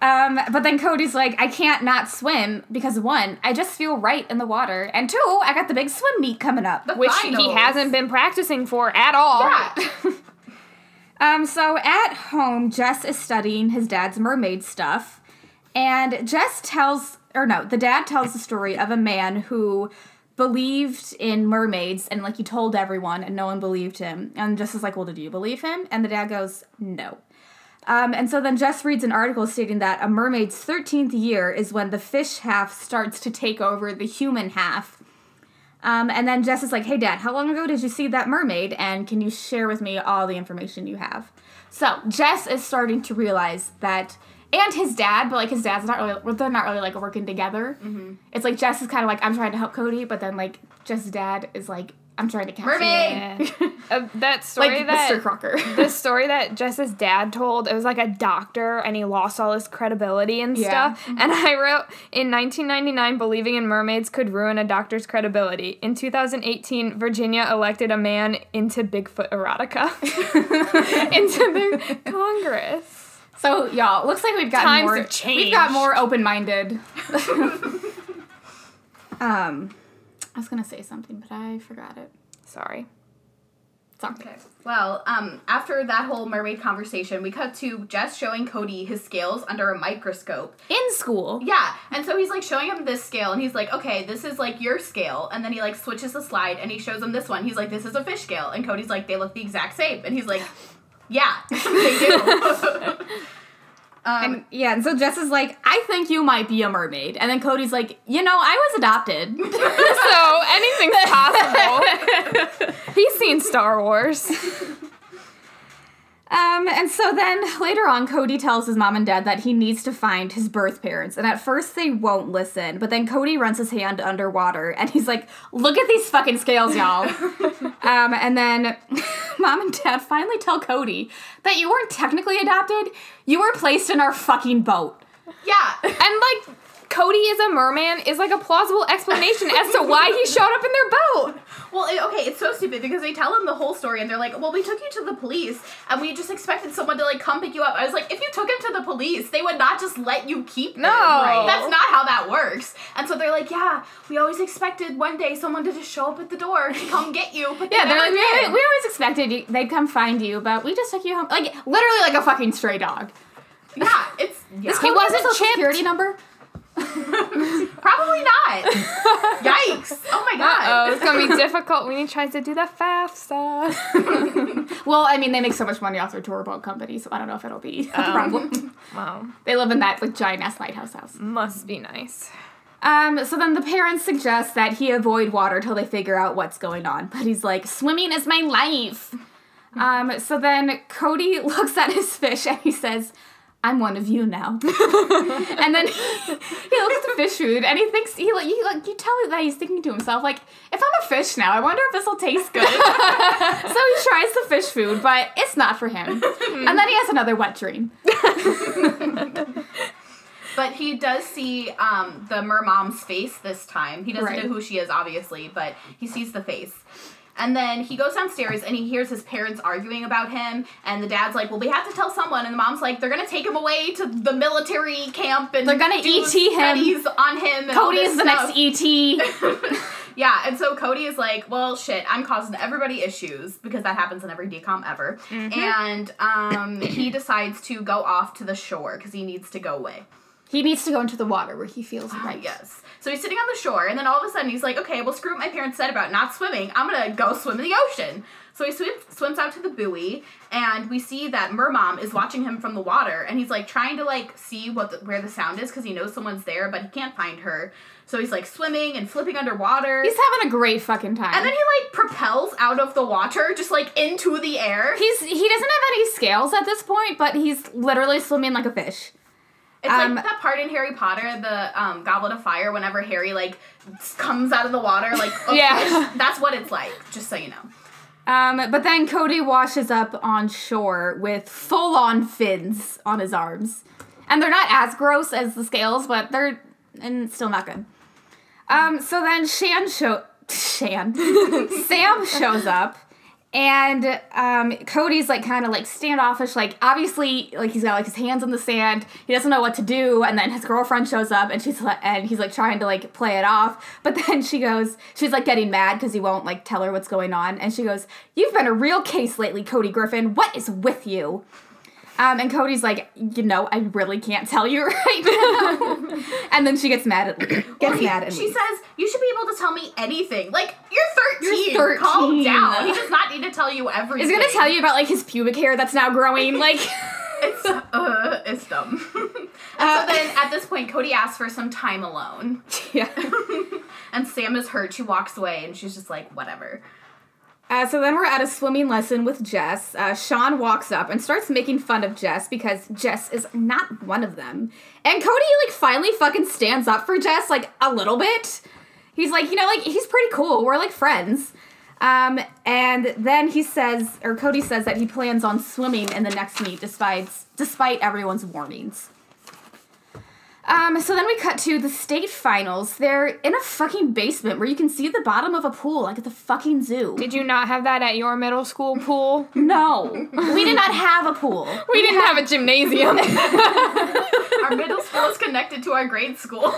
Um, but then Cody's like, I can't not swim because one, I just feel right in the water, and two, I got the big swim meet coming up. The Which he hasn't been practicing for at all. Yeah. Um, so at home, Jess is studying his dad's mermaid stuff, and Jess tells, or no, the dad tells the story of a man who believed in mermaids and like he told everyone and no one believed him. And Jess is like, Well, did you believe him? And the dad goes, No. Um, and so then Jess reads an article stating that a mermaid's 13th year is when the fish half starts to take over the human half. Um, and then Jess is like, hey, dad, how long ago did you see that mermaid? And can you share with me all the information you have? So Jess is starting to realize that, and his dad, but like his dad's not really, they're not really like working together. It's like Jess is kind of like, I'm trying to help Cody, but then like Jess's dad is like, I'm trying to catch Mermaid! you. Yeah. Uh, that story like that Mr. Crocker. the story that Jess's dad told, it was like a doctor and he lost all his credibility and Yeah. stuff. And I wrote in 1999, believing in mermaids could ruin a doctor's credibility. In 2018, Virginia elected a man into Bigfoot erotica into their Congress. so y'all, looks like we've got Times more. have We've got more open-minded. Um, I was gonna say something, but I forgot it. Sorry. Sorry. Okay. Well, um, after that whole mermaid conversation, we cut to Jess showing Cody his scales under a microscope. In school. Yeah, and so he's like showing him this scale, and he's like, okay, this is like your scale. And then he like switches the slide, and he shows him this one. He's like, this is a fish scale. And Cody's like, they look the exact same. And he's like, yeah, they do. um, And yeah, and so Jess is like, I think you might be a mermaid. And then Cody's like, you know, I was adopted. so anything's possible. He's seen Star Wars. Um, and so then later on, Cody tells his mom and dad that he needs to find his birth parents. And at first they won't listen, but then Cody runs his hand underwater and he's like, look at these fucking scales, y'all. um, and then mom and dad finally tell Cody that you weren't technically adopted, you were placed in our fucking boat. yeah. And like Cody is a merman is like a plausible explanation as to why he showed up in their boat. Well, it, okay, it's so stupid because they tell him the whole story and they're like, "Well, we took you to the police and we just expected someone to like come pick you up." I was like, "If you took him to the police, they would not just let you keep him. No. Right. That's not how that works." And so they're like, "Yeah, we always expected one day someone to just show up at the door to come get you." But Yeah, they're like, we, we always expected you, they'd come find you, but we just took you home. Like, literally like a fucking stray dog. yeah, it's yeah. He wasn't chipped. security number. probably not. Yikes! Oh my god. Oh, it's gonna be difficult when he tries to do the FAFSA. Well, I mean, they make so much money off their tour boat company, so I don't know if it'll be a problem. Wow, they live in that like giant ass lighthouse house. must be nice. Um, so then the parents suggest that he avoid water till they figure out what's going on. But he's like, swimming is my life. Um, so then Cody looks at his fish and he says, I'm one of you now. and then he, he looks at the fish food and he thinks he like you like you tell that he's thinking to himself like if I'm a fish now I wonder if this will taste good. so he tries the fish food but it's not for him. and then he has another wet dream. But he does see um, the mermom's face this time. He doesn't Right. know who she is, obviously, but he sees the face. And then he goes downstairs and he hears his parents arguing about him. And the dad's like, "Well, we have to tell someone." And the mom's like, "They're gonna take him away to the military camp and They're gonna ET him. on him." Cody is the stuff." next ET. Yeah, and so Cody is like, well, shit, I'm causing everybody issues because that happens in every DCOM ever. And um, he decides to go off to the shore because he needs to go away. He needs to go into the water where he feels right. Yes. So he's sitting on the shore, and then all of a sudden he's like, okay, well, screw what my parents said about not swimming. I'm gonna go swim in the ocean. So he swim, swims out to the buoy, and we see that Mermom is watching him from the water, and he's like trying to like see what the, where the sound is because he knows someone's there, but he can't find her. So he's like swimming and flipping underwater. He's having a great fucking time. and then he like propels out of the water, just like into the air. he's he doesn't have any scales at this point, but he's literally swimming like a fish. It's Um, like that part in Harry Potter, the um, Goblet of Fire, whenever Harry like comes out of the water, like a Yeah. That's what it's like. Just so you know. Um, but then Cody washes up on shore with full on fins on his arms. And they're not as gross as the scales, but they're and still not good. Um, so then Shan show Shan Sam shows up and um, Cody's like kind of like standoffish, like obviously like he's got like his hands in the sand. He doesn't know what to do, and then his girlfriend shows up, and she's like, and he's like trying to like play it off, but then she goes, she's like getting mad because he won't like tell her what's going on, and she goes, "You've been a real case lately, Cody Griffin. What is with you?" Um, and Cody's like, you know, I really can't tell you right now. and then she gets mad at gets he- mad at she says, "You should be able to tell me anything. Like you're 13. You're 13. Calm down. He does not need to tell you everything. He's gonna tell you about like his pubic hair that's now growing, like. It's uh, it's dumb. and Uh, so then at this point, Cody asks for some time alone, yeah. and Sam is hurt. She walks away, and she's just like, whatever. Uh, so then we're at a swimming lesson with Jess. Uh, Sean walks up and starts making fun of Jess because Jess is not one of them. And Cody, like, finally fucking stands up for Jess, like, a little bit. He's like, you know, like, he's pretty cool. We're, like, friends. Um, and then he says, or Cody says that he plans on swimming in the next meet despite, despite everyone's warnings. Um, so then we cut to the state finals. They're in a fucking basement where you can see the bottom of a pool, like at the fucking zoo. Did you not have that at your middle school pool? No, we did not have a pool. We didn't have a gymnasium. Our middle school is connected to our grade school.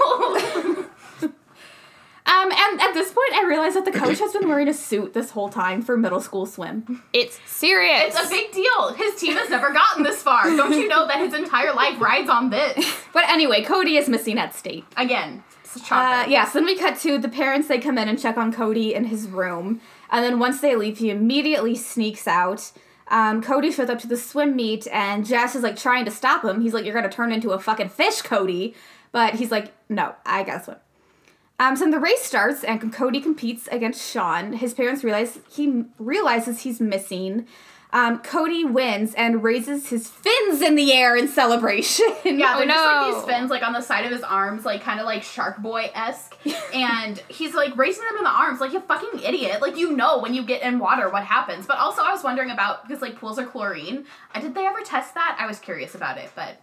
Um, and at this point, I realize that the coach has been wearing a suit this whole time for middle school swim. It's serious. It's a big deal. His team has never gotten this far. Don't you know that his entire life rides on this? But anyway, Cody is missing at state. Again, it's a Uh, shocker. yeah, so then we cut to the parents. They come in and check on Cody in his room. And then once they leave, he immediately sneaks out. Um, Cody shows up to the swim meet, and Jess is like trying to stop him. He's like, You're gonna turn into a fucking fish, Cody. But he's like, No, I gotta swim. Um, so the race starts, and Cody competes against Sean. His parents realize he realizes he's missing. Um, Cody wins and raises his fins in the air in celebration. Yeah, they're Oh, just like these fins like on the side of his arms, like kind of like Shark Boy esque, and he's like raising them in the arms like you fucking idiot. Like you know when you get in water what happens. But also I was wondering about because like pools are chlorine. Uh, did they ever test that? I was curious about it, but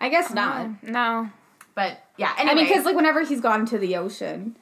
I guess not. no. But yeah. I mean, because like whenever he's gone into the ocean,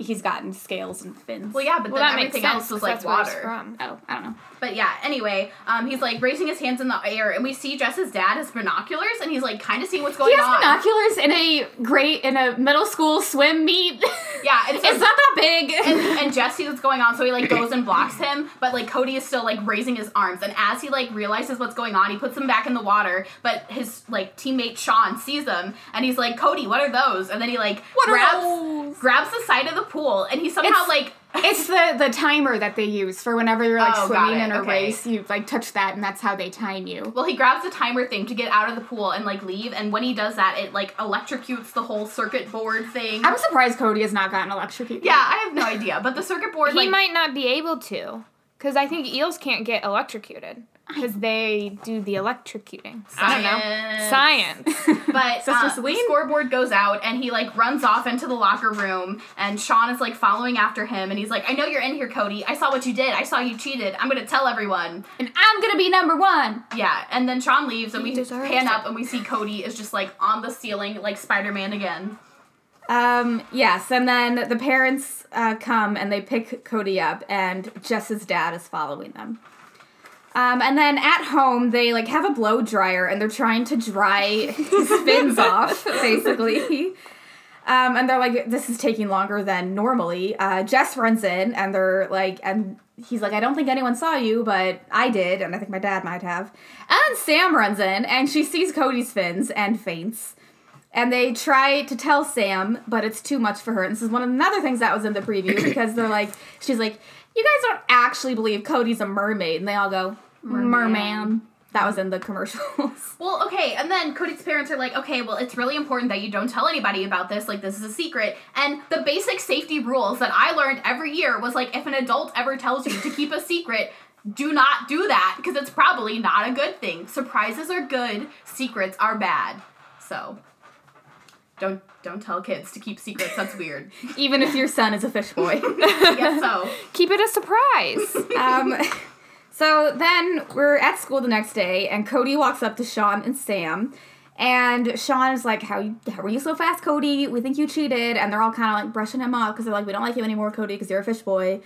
he's gotten scales and fins. well, yeah, but Well, then that makes everything sense. else was 'cause like that's where water. from. Oh, I don't know. But yeah, anyway, um, he's like raising his hands in the air, and we see Jess's dad has binoculars, and he's like kind of seeing what's going on. He has on. binoculars in a great in a middle school swim meet. Yeah, and it's not that big. and, and Jess sees what's going on, so he like goes and blocks him. But like Cody is still like raising his arms, and as he like realizes what's going on, he puts them back in the water. But his like teammate Sean sees them, and he's like, "Cody, what are those?" And then he like What grabs grabs the side of the pool, and he somehow It's- like it's the the timer that they use for whenever you're like Oh, swimming in a okay. race. You like touch that, and that's how they time you. well, he grabs the timer thing to get out of the pool and like leave. And when he does that, it like electrocutes the whole circuit board thing. I'm surprised Cody has not gotten electrocuted. yeah, I have no idea, but the circuit board He like might not be able to. Because I think eels can't get electrocuted. Because they do the electrocuting. I don't know. Science. But Sister uh, the scoreboard goes out and he like runs off into the locker room and Sean is like following after him and he's like, I know you're in here, Cody. I saw what you did. I saw you cheated. I'm gonna tell everyone. and I'm gonna be number one. Yeah, and then Sean leaves and He we deserves pan it. up and we see Cody is just like on the ceiling like Spider Man again. Um, yes, and then the parents uh, come and they pick Cody up, and Jess's dad is following them. Um, and then at home, they like have a blow dryer and they're trying to dry his fins off, basically. Um, and they're like, this is taking longer than normally. Uh, Jess runs in and they're like, and he's like, I don't think anyone saw you, but I did, and I think my dad might have. And then Sam runs in and she sees Cody's fins and faints. And they try to tell Sam, but it's too much for her. And this is one of the other things that was in the preview because they're like, she's like, you guys don't actually believe Cody's a mermaid. And they all go, merman. That was in the commercials. Well, okay, and then Cody's parents are like, okay, well, it's really important that you don't tell anybody about this. Like, this is a secret. And the basic safety rules that I learned every year was like, if an adult ever tells you to keep a secret, do not do that because it's probably not a good thing. Surprises are good, secrets are bad. So, don't don't tell kids to keep secrets. That's weird. Even if your son is a fish boy. I guess so. Keep it a surprise. um, so then we're at school the next day, and Cody walks up to Sean and Sam. And Sean is like, "How how were you so fast, Cody? We think you cheated." And they're all kind of like brushing him off because they're like, "We don't like you anymore, Cody, because you're a fish boy."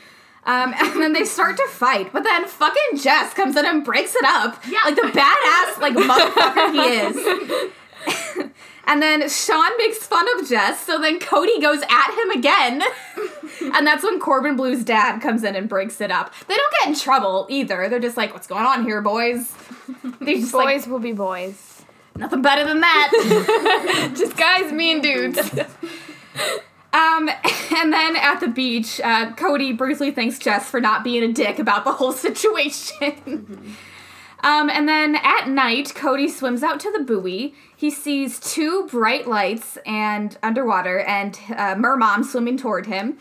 Um, and then they start to fight, but then fucking Jess comes in and breaks it up. Yeah. like the badass like motherfucker he is. and then Sean makes fun of Jess, so then Cody goes at him again. and that's when Corbin Bleu's dad comes in and breaks it up. They don't get in trouble either. They're just like, "What's going on here, boys?" They just like boys will be boys. nothing better than that. Just guys, mean dudes. Um, and then at the beach, uh, Cody briefly thanks Jess for not being a dick about the whole situation. Um, and then at night, Cody swims out to the buoy. He sees two bright lights and underwater, and uh, Mermom swimming toward him.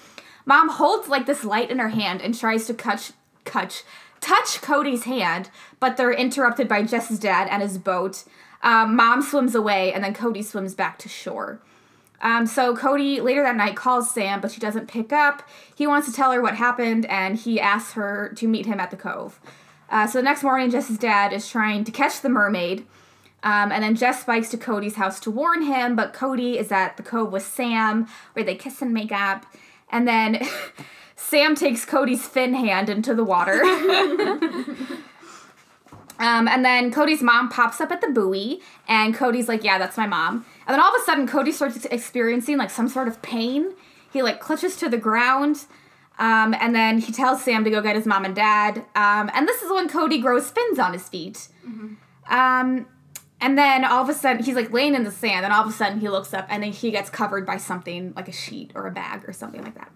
Mom holds like this light in her hand and tries to touch, touch, touch Cody's hand, but they're interrupted by Jess's dad and his boat. Um, Mom swims away, and then Cody swims back to shore. Um, so Cody later that night calls Sam, but she doesn't pick up. He wants to tell her what happened, and he asks her to meet him at the cove. Uh, so the next morning, Jess's dad is trying to catch the mermaid, um, and then Jess spikes to Cody's house to warn him, but Cody is at the cove with Sam, where they kiss and make up, and then Sam takes Cody's fin hand into the water. Um, and then Cody's mom pops up at the buoy, and Cody's like, "Yeah, that's my mom." And then all of a sudden, Cody starts experiencing like some sort of pain. He like clutches to the ground. Um, and then he tells Sam to go get his mom and dad. Um, and this is when Cody grows fins on his feet. Um, and then all of a sudden, he's like laying in the sand, and all of a sudden he looks up and then he gets covered by something like a sheet or a bag or something like that.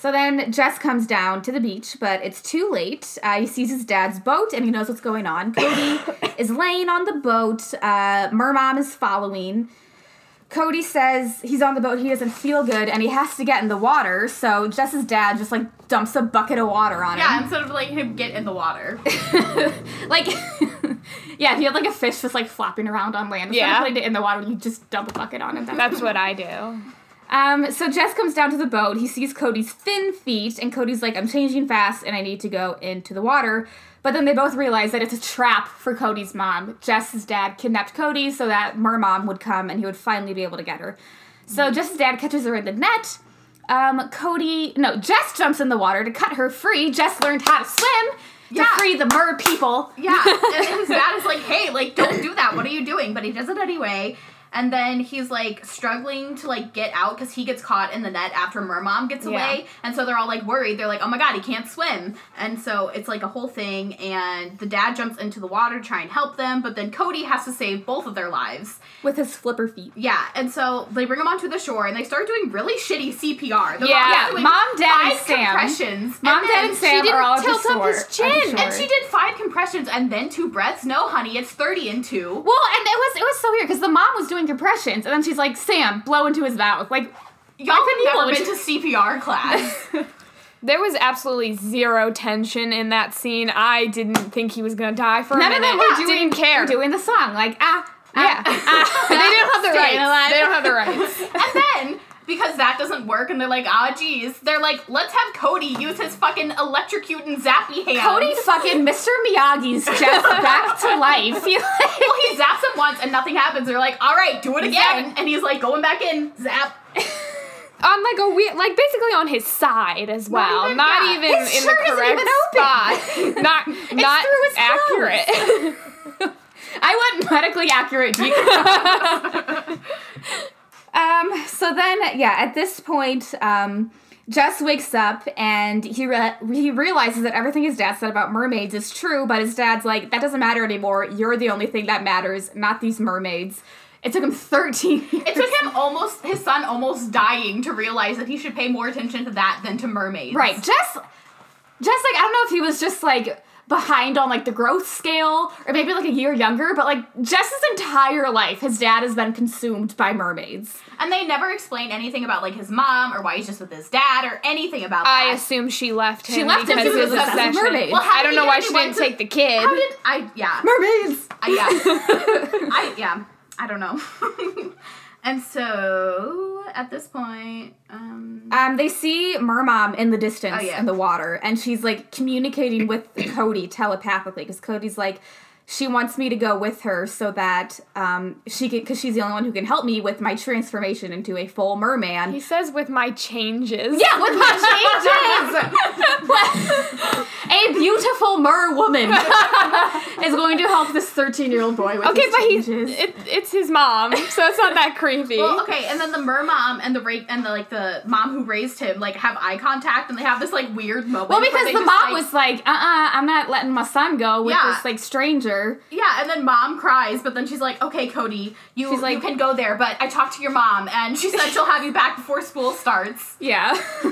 So then Jess comes down to the beach, but it's too late. Uh, he sees his dad's boat and he knows what's going on. Cody is laying on the boat. Uh, Mermom is following. Cody says he's on the boat, he doesn't feel good, and he has to get in the water. So Jess's dad just like dumps a bucket of water on him. Yeah, instead of letting him get in the water. like, yeah, if you had like a fish just like flopping around on land, instead Yeah. of putting it in the water, you just dump a bucket on him. That's what I do. Um, so Jess comes down to the boat. He sees Cody's thin feet, and Cody's like, I'm changing fast and I need to go into the water. But then they both realize that it's a trap for Cody's mom. Jess's dad kidnapped Cody so that Mermom would come and he would finally be able to get her. So Jess's dad catches her in the net. Um, Cody, no, Jess jumps in the water to cut her free. Jess learned how to swim to Yeah. free the mer people. Yeah, and his dad is like, "Hey, like, don't do that. What are you doing?" But he does it anyway. And then he's like struggling to like get out because he gets caught in the net after Mermom gets Yeah. away, and so they're all like worried. They're like, "Oh my god, he can't swim!" And so it's like a whole thing. And the dad jumps into the water to try and help them, but then Cody has to save both of their lives. With his flipper feet. Yeah, and so they bring him onto the shore and they start doing really shitty CPR. The Yeah. Yeah, Mom, Dad, and Sam. compressions. Mom, Dad, and Sam are all tilt just up his chin. And she did five compressions and then two breaths. No, honey, it's thirty and two. Well, and it was it was so weird because the mom was doing compressions, and then she's like, "Sam, blow into his mouth." Like, Y'all couldn't have blow never been into- to CPR class. There was absolutely zero tension in that scene. I didn't think he was gonna die for a none of minute. them were doing didn't care. doing the song. Like, ah, ah, yeah, ah, they don't have the staying rights. They don't have the rights. and then because that doesn't work, and they're like, ah, geez, they're like, let's have Cody use his fucking electrocuting zappy hands. Cody fucking Mr. Miyagi's just back to life. He, like, Well, he zaps him once and nothing happens. They're like, all right, do it again, Zap. and he's like going back in, zap. on like a weird, like basically on his side as well. even- Not yeah. even His in the correct spot. Not not accurate. I went medically accurate. Um. So then, yeah, at this point, um, Jess wakes up and he re- he realizes that everything his dad said about mermaids is true, but his dad's like, that doesn't matter anymore. You're the only thing that matters, not these mermaids. It took him 13 years. It took him almost his son almost dying to realize that he should pay more attention to that than to mermaids. Right. Jess, Jess, like, I don't know if he was just like behind on like the growth scale or maybe like a year younger, but like Jess's entire life, his dad has been consumed by mermaids. And they never explain anything about like his mom or why he's just with his dad or anything about that. I assume she left him. She left him because because of he was his obsessed with obsession. mermaids. Well, how I don't did know why she anyone didn't to- take the kid. How did I? Yeah, Mermaids! I, yeah, I yeah. I don't know. and so at this point, um, Um, they see Mermom in the distance Oh, yeah. in the water, and she's like communicating with Cody telepathically because Cody's like, she wants me to go with her so that um, she can, because she's the only one who can help me with my transformation into a full merman. He says with my changes. Yeah, with my changes. a beautiful mer woman is going to help this 13 year old boy with Okay, his but he's changes. it, it's his mom, so it's not that creepy. well, okay, and then the mer mom and the ra- and the like the mom who raised him like have eye contact and they have this like weird moment. well, because the mom like- was like, uh uh-uh, uh, i am not letting my son go with Yeah. this like stranger. Yeah, and then mom cries, but then she's like, "Okay, Cody, you like- you can go there." But I talked to your mom, and she said she'll have you back before school starts. Yeah.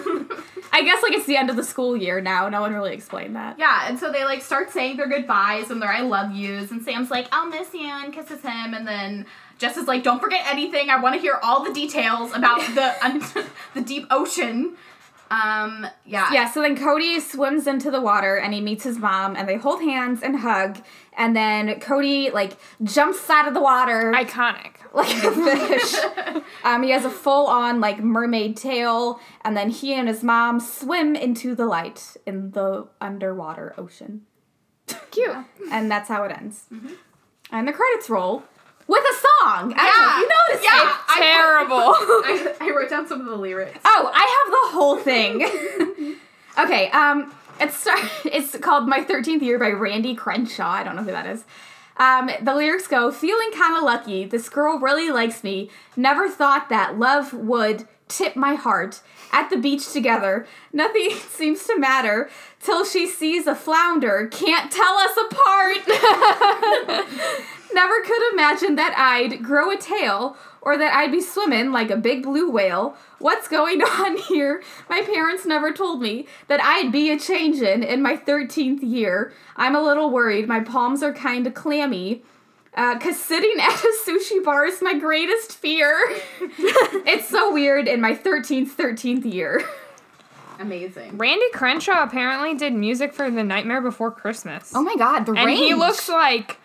I guess like it's the end of the school year now. No one really explained that. Yeah, and so they like start saying their goodbyes and their "I love yous," and Sam's like, "I'll miss you," and kisses him, and then Jess is like, "Don't forget anything. I want to hear all the details about the un- the deep ocean." Um, yeah, Yeah, so then Cody swims into the water and he meets his mom and they hold hands and hug. And then Cody like jumps out of the water Iconic. like a fish. um, he has a full on like mermaid tail, and then he and his mom swim into the light in the underwater ocean. Cute. And that's how it ends. And the credits roll with a song. Yeah, Actually, you noticed yeah. it. I- Terrible. I, I wrote down some of the lyrics. Oh, I have the whole thing. okay, um, it's it's called My Thirteenth Year by Randy Crenshaw. I don't know who that is. Um, the lyrics go, feeling kind of lucky. This girl really likes me. Never thought that love would tip my heart. At the beach together, nothing seems to matter till she sees a flounder. Can't tell us apart. Never could imagine that I'd grow a tail or that I'd be swimming like a big blue whale. What's going on here? My parents never told me that I'd be a changin' in my 13th year. I'm a little worried. My palms are kind of clammy. Uh, Cause sitting at a sushi bar is my greatest fear. it's so weird in my 13th, 13th year. Amazing. Randy Crenshaw apparently did music for The Nightmare Before Christmas. Oh my god, the and range. he looks like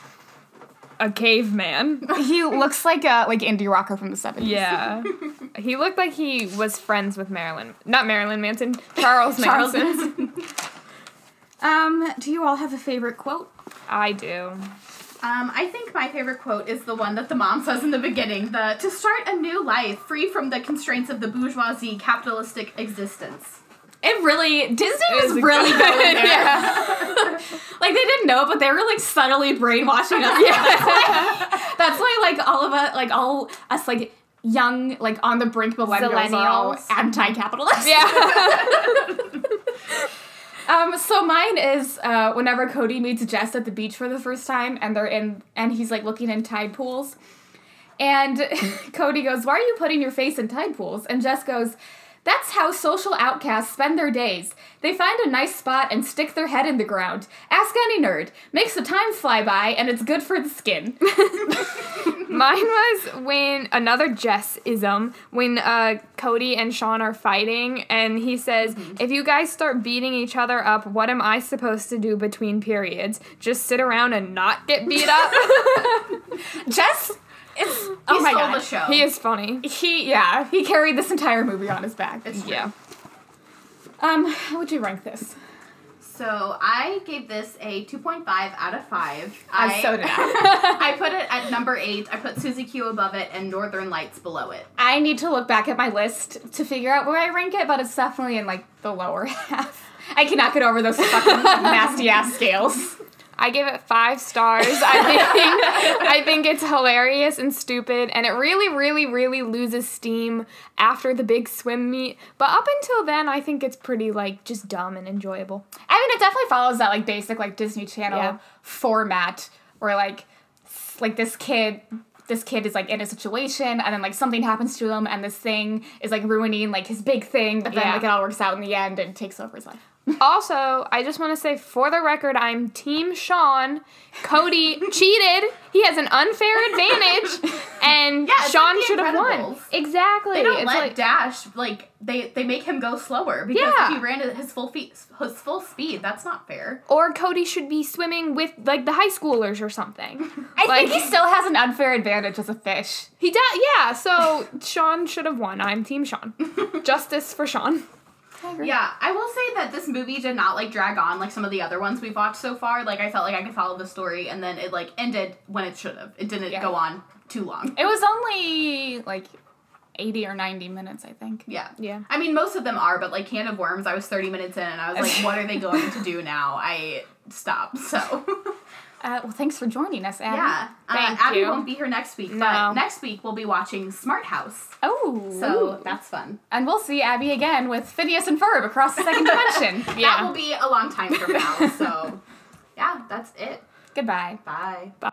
a caveman. he looks like a like indie rocker from the 70s. Yeah. he looked like he was friends with Marilyn. Not Marilyn Manson, Charles Charles Manson. Um, do you all have a favorite quote? I do. Um, I think my favorite quote is the one that the mom says in the beginning: "the to start a new life, free from the constraints of the bourgeoisie capitalistic existence." It really Disney It was really good- going there. yeah. Like they didn't know, but they were like subtly brainwashing us. That's why, that's why like all of us, like all us, like young, like on the brink millennials all anti-capitalist. Yeah. Um, so mine is uh, whenever Cody meets Jess at the beach for the first time, and they're in, and he's like looking in tide pools, and Cody goes, "Why are you putting your face in tide pools?" And Jess goes, "That's how social outcasts spend their days. They find a nice spot and stick their head in the ground. Ask any nerd. Makes the time fly by, and it's good for the skin." Mine was when another Jess ism when uh, Cody and Sean are fighting, and he says, "If you guys start beating each other up, what am I supposed to do between periods? Just sit around and not get beat up?" Jess is He oh my stole god. the show. he is funny. He yeah, he carried this entire movie on his back. It's true. Yeah. Um, how would you rank this? So I gave this a 2.5 out of 5. Uh, I, so did I. I put it at number 8. I put Susie Q above it and Northern Lights below it. I need to look back at my list to figure out where I rank it, but it's definitely in like the lower half. I cannot get over those fucking nasty ass scales. I give it five stars. I think I think it's hilarious and stupid, and it really, really, really loses steam after the big swim meet. But up until then, I think it's pretty like just dumb and enjoyable. I mean, it definitely follows that like basic like Disney Channel Yeah. format where like like this kid this kid is like in a situation and then like something happens to him and this thing is like ruining like his big thing but then Yeah. like it all works out in the end and takes over his life. Also, I just want to say for the record, I'm Team Sean. Cody cheated. He has an unfair advantage, and Yeah, Sean like should have won. Exactly. They don't It's let like- Dash like they they make him go slower because Yeah. if he ran at his full feet his full speed, that's not fair. or Cody should be swimming with like the high schoolers or something. I Like- think he still has an unfair advantage as a fish. He does, yeah. So Sean should have won. I'm Team Sean. Justice for Sean. Yeah, I will say that this movie did not like drag on like some of the other ones we've watched so far. Like I felt like I could follow the story and then it like ended when it should have. It didn't Yeah. go on too long. It was only like 80 or 90 minutes, I think. Yeah. Yeah. I mean, most of them are, but like Can of Worms, I was 30 minutes in and I was like, what are they going to do now? I stopped. So, Uh, well, thanks for joining us, Abby. yeah. Uh, Abby you. won't be here next week, No. but next week we'll be watching Smart House. Oh. So, that's fun. and we'll see Abby again with Phineas and Ferb across the second dimension. yeah, That will be a long time from now. So, yeah, that's it. Goodbye. Bye. Bye.